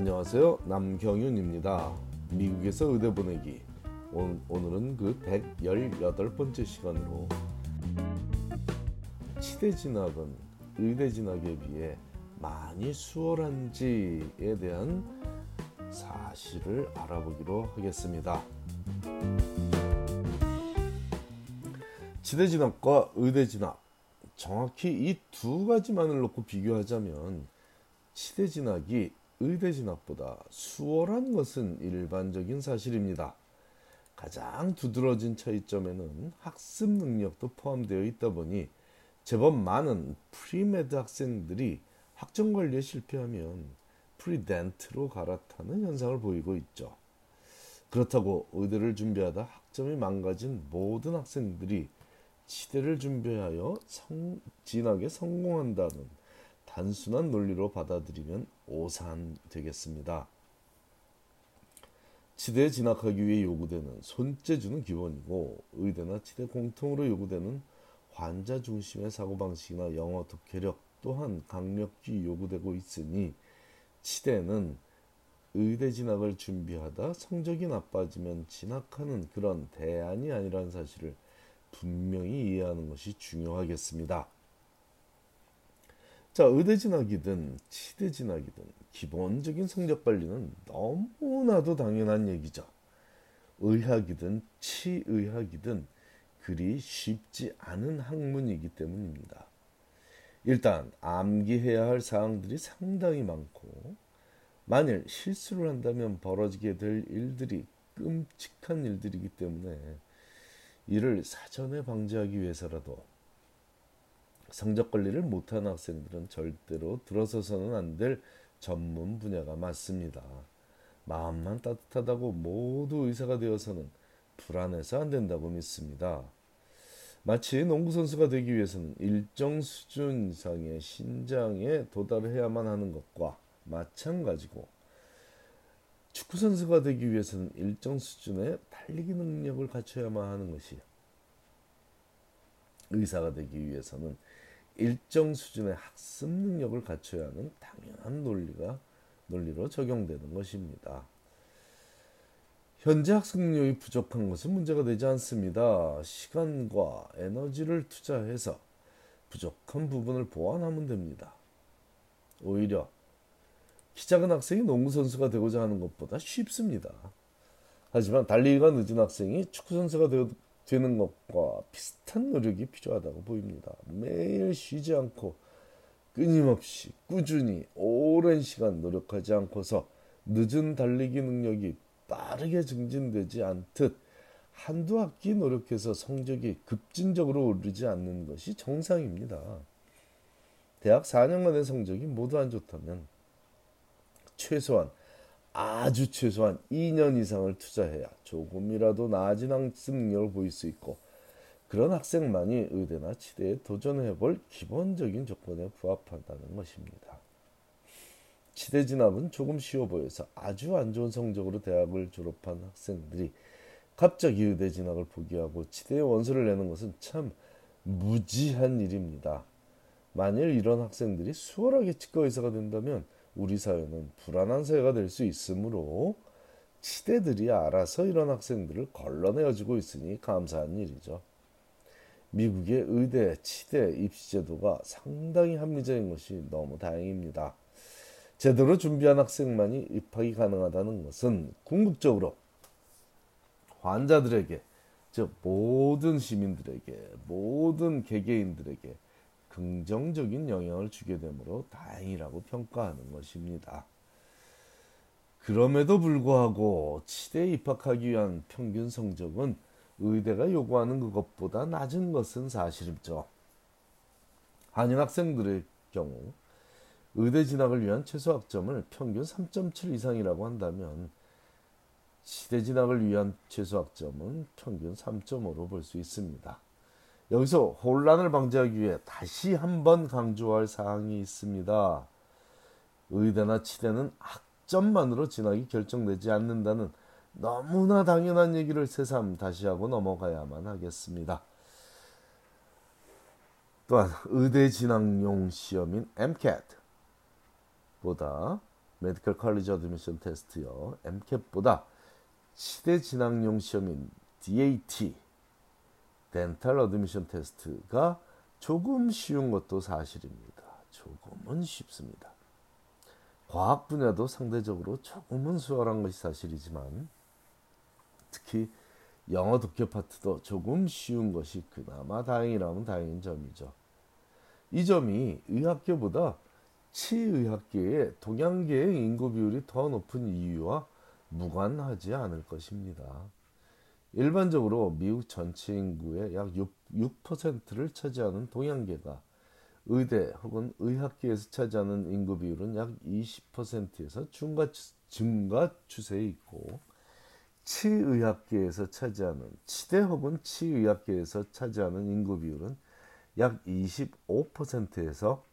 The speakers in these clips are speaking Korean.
안녕하세요. 남경윤입니다. 미국에서 의대 보내기. 오늘은 그 118번째 시간으로 치대 진학은 의대 진학에 비해 많이 수월한지에 대한 사실을 알아보기로 하겠습니다. 치대 진학과 의대 진학 정확히 이 두 가지만을 놓고 비교하자면 치대 진학이 의대 진학보다 수월한 것은 일반적인 사실입니다. 가장 두드러진 차이점에는 학습 능력도 포함되어 있다 보니 제법 많은 pre-med 학생들이 학점 관리에 실패하면 pre-dent로 갈아타는 현상을 보이고 있죠. 그렇다고 의대를 준비하다 학점이 망가진 모든 학생들이 치대를 준비하여 성, 진학에 성공한다는 단순한 논리로 받아들이면 오산 되겠습니다. 치대에 진학하기 위해 요구되는 손재주는 기본이고 의대나 치대 공통으로 요구되는 환자 중심의 사고방식이나 영어 독해력 또한 강력히 요구되고 있으니 치대는 의대 진학을 준비하다 성적이 나빠지면 진학하는 그런 대안이 아니라는 사실을 분명히 이해하는 것이 중요하겠습니다. 자, 의대 진학이든 치대 진학이든 기본적인 성적 관리는 너무나도 당연한 얘기죠. 의학이든 치의학이든 그리 쉽지 않은 학문이기 때문입니다. 일단 암기해야 할 사항들이 상당히 많고 만일 실수를 한다면 벌어지게 될 일들이 끔찍한 일들이기 때문에 이를 사전에 방지하기 위해서라도 성적 관리를 못하는 학생들은 절대로 들어서서는 안 될 전문 분야가 맞습니다. 마음만 따뜻하다고 모두 의사가 되어서는 불안해서 안 된다고 믿습니다. 마치 농구 선수가 되기 위해서는 일정 수준 이상의 신장에 도달해야만 하는 것과 마찬가지고 축구 선수가 되기 위해서는 일정 수준의 달리기 능력을 갖춰야만 하는 것이 의사가 되기 위해서는 일정 수준의 학습 능력을 갖춰야 하는 당연한 논리가 논리로 적용되는 것입니다. 현재 학습 능력이 부족한 것은 문제가 되지 않습니다. 시간과 에너지를 투자해서 부족한 부분을 보완하면 됩니다. 오히려 키 작은 학생이 농구 선수가 되고자 하는 것보다 쉽습니다. 하지만 달리기가 늦은 학생이 축구 선수가 되는 것과 비슷한 노력이 필요하다고 보입니다. 매일 쉬지 않고 끊임없이 꾸준히 오랜 시간 노력하지 않고서 늦은 달리기 능력이 빠르게 증진되지 않듯 한두 학기 노력해서 성적이 급진적으로 오르지 않는 것이 정상입니다. 대학 4년간의 성적이 모두 안 좋다면 최소한 아주 최소한 2년 이상을 투자해야 조금이라도 나아진 학습 능력을 보일 수 있고 그런 학생만이 의대나 치대에 도전해 볼 기본적인 조건에 부합한다는 것입니다. 치대 진학은 조금 쉬워 보여서 아주 안 좋은 성적으로 대학을 졸업한 학생들이 갑자기 의대 진학을 포기하고 치대에 원서를 내는 것은 참 무지한 일입니다. 만일 이런 학생들이 수월하게 치과 의사가 된다면 우리 사회는 불안한 사회가 될 수 있으므로 치대들이 알아서 이런 학생들을 걸러내어주고 있으니 감사한 일이죠. 미국의 의대, 치대 입시 제도가 상당히 합리적인 것이 너무 다행입니다. 제대로 준비한 학생만이 입학이 가능하다는 것은 궁극적으로 환자들에게, 즉 모든 시민들에게, 모든 개개인들에게 긍정적인 영향을 주게 되므로 다행이라고 평가하는 것입니다. 그럼에도 불구하고 치대에 입학하기 위한 평균 성적은 의대가 요구하는 그것보다 낮은 것은 사실이죠. 한인 학생들의 경우 의대 진학을 위한 최소 학점을 평균 3.7 이상이라고 한다면 치대 진학을 위한 최소 학점은 평균 3.5로 볼 수 있습니다. 여기서 혼란을 방지하기 위해 다시 한번 강조할 사항이 있습니다. 의대나 치대는 학점만으로 진학이 결정되지 않는다는 너무나 당연한 얘기를 새삼 다시 하고 넘어가야만 하겠습니다. 또한 의대 진학용 시험인 MCAT보다 Medical College Admission Test요. MCAT보다 치대 진학용 시험인 DAT Dental Admission Test가 조금 쉬운 것도 사실입니다. 조금은 쉽습니다. 과학 분야도 상대적으로 조금은 수월한 것이 사실이지만 특히 영어 독해 파트도 조금 쉬운 것이 그나마 다행이라면 다행인 점이죠. 이 점이 의학계보다 치의학계의 동양계의 인구 비율이 더 높은 이유와 무관하지 않을 것입니다. 일반적으로 미국 전체 인구의 약 6, 6%를 차지하는 동양계가 의대 혹은 의학계에서 차지하는 인구 비율은 약 20%에서 증가, 증가 추세에 있고 치의학계에서 차지하는 치대 혹은 치의학계에서 차지하는 인구 비율은 약 25%에서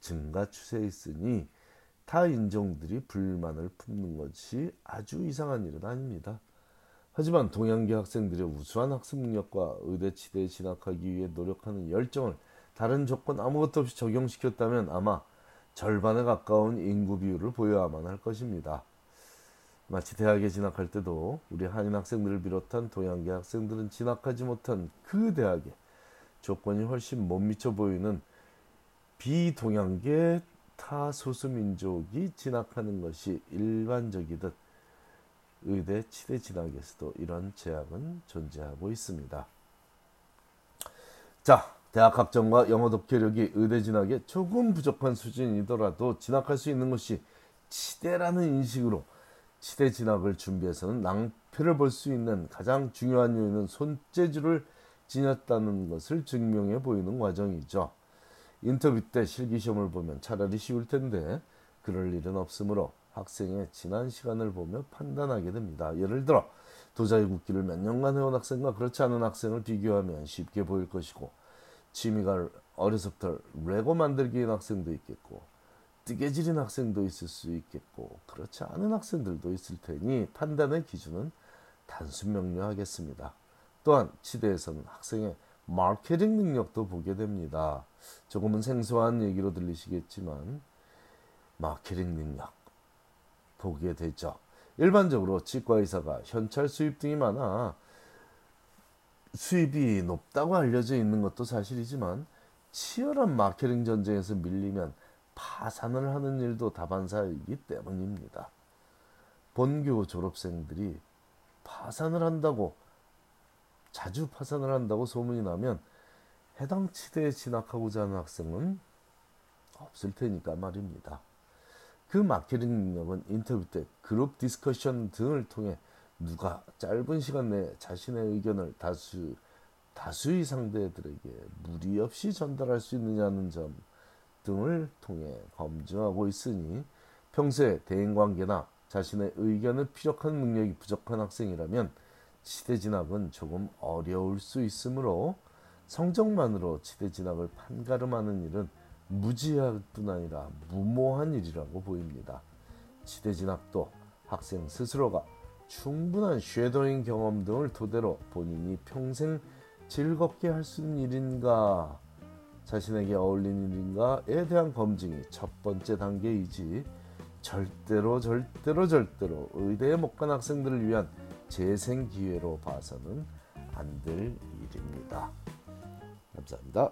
증가 추세에 있으니 타 인종들이 불만을 품는 것이 아주 이상한 일은 아닙니다. 하지만 동양계 학생들의 우수한 학습 능력과 의대 치대에 진학하기 위해 노력하는 열정을 다른 조건 아무것도 없이 적용시켰다면 아마 절반에 가까운 인구 비율을 보여야만 할 것입니다. 마치 대학에 진학할 때도 우리 한인 학생들을 비롯한 동양계 학생들은 진학하지 못한 그 대학에 조건이 훨씬 못 미쳐 보이는 비동양계 타 소수민족이 진학하는 것이 일반적이듯 의대 치대 진학에서도 이런 제약은 존재하고 있습니다. 자, 대학 학점과 영어 독해력이 의대 진학에 조금 부족한 수준이더라도 진학할 수 있는 것이 치대라는 인식으로 치대 진학을 준비해서는 낭패를 볼 수 있는 가장 중요한 요인은 손재주를 지녔다는 것을 증명해 보이는 과정이죠. 인터뷰 때 실기시험을 보면 차라리 쉬울 텐데 그럴 일은 없으므로 학생의 지난 시간을 보며 판단하게 됩니다. 예를 들어 도자기 굽기를 몇 년간 해온 학생과 그렇지 않은 학생을 비교하면 쉽게 보일 것이고 취미가 어려서부터 레고 만들기인 학생도 있겠고 뜨개질인 학생도 있을 수 있겠고 그렇지 않은 학생들도 있을 테니 판단의 기준은 단순 명료하겠습니다. 또한 치대에서는 학생의 마케팅 능력도 보게 됩니다. 조금은 생소한 얘기로 들리시겠지만 마케팅 능력 보게 되죠. 일반적으로 치과 의사가 현찰 수입 등이 많아 수입이 높다고 알려져 있는 것도 사실이지만 치열한 마케팅 전쟁에서 밀리면 파산을 하는 일도 다반사이기 때문입니다. 본교 졸업생들이 파산을 한다고 자주 파산을 한다고 소문이 나면 해당 치대에 진학하고자 하는 학생은 없을 테니까 말입니다. 그 마케팅 능력은 인터뷰 때 group discussion 등을 통해 누가 짧은 시간 내에 자신의 의견을 다수 다수의 상대들에게 무리 없이 전달할 수 있느냐는 점 등을 통해 검증하고 있으니 평소에 대인 관계나 자신의 의견을 피력하는 능력이 부족한 학생이라면 시대 진학은 조금 어려울 수 있으므로 성적만으로 치대 진학을 판가름하는 일은 무지할 뿐 아니라 무모한 일이라고 보입니다. 치대 진학도 학생 스스로가 충분한 쉐도잉 경험 등을 토대로 본인이 평생 즐겁게 할 수 있는 일인가 자신에게 어울리는 일인가에 대한 검증이 첫 번째 단계이지 절대로 절대로 절대로 의대에 못 간 학생들을 위한 재생 기회로 봐서는 안 될 일입니다. 감사합니다.